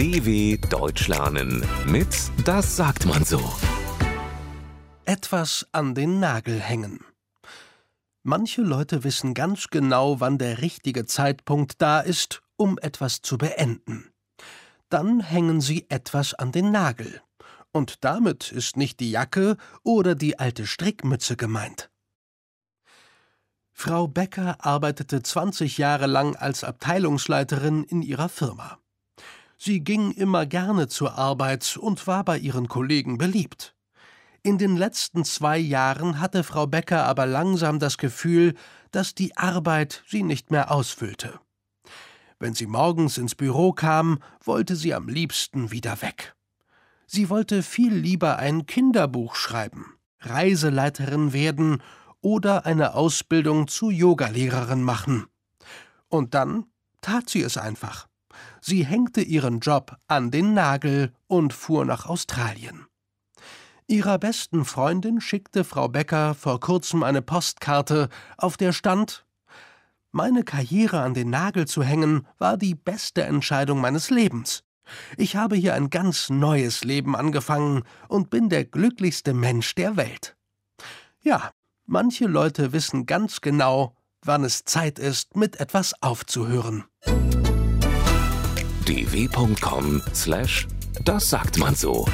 DW Deutsch lernen mit Das sagt man so. Etwas an den Nagel hängen. Manche Leute wissen ganz genau, wann der richtige Zeitpunkt da ist, um etwas zu beenden. Dann hängen sie etwas an den Nagel. Und damit ist nicht die Jacke oder die alte Strickmütze gemeint. Frau Becker arbeitete 20 Jahre lang als Abteilungsleiterin in ihrer Firma. Sie ging immer gerne zur Arbeit und war bei ihren Kollegen beliebt. In den letzten zwei Jahren hatte Frau Becker aber langsam das Gefühl, dass die Arbeit sie nicht mehr ausfüllte. Wenn sie morgens ins Büro kam, wollte sie am liebsten wieder weg. Sie wollte viel lieber ein Kinderbuch schreiben, Reiseleiterin werden oder eine Ausbildung zu Yogalehrerin machen. Und dann tat sie es einfach. Sie hängte ihren Job an den Nagel und fuhr nach Australien. Ihrer besten Freundin schickte Frau Becker vor kurzem eine Postkarte, auf der stand Meine Karriere an den Nagel zu hängen, war die beste Entscheidung meines Lebens. Ich habe hier ein ganz neues Leben angefangen und bin der glücklichste Mensch der Welt. Ja, manche Leute wissen ganz genau, wann es Zeit ist, mit etwas aufzuhören. dw.com/das sagt man so.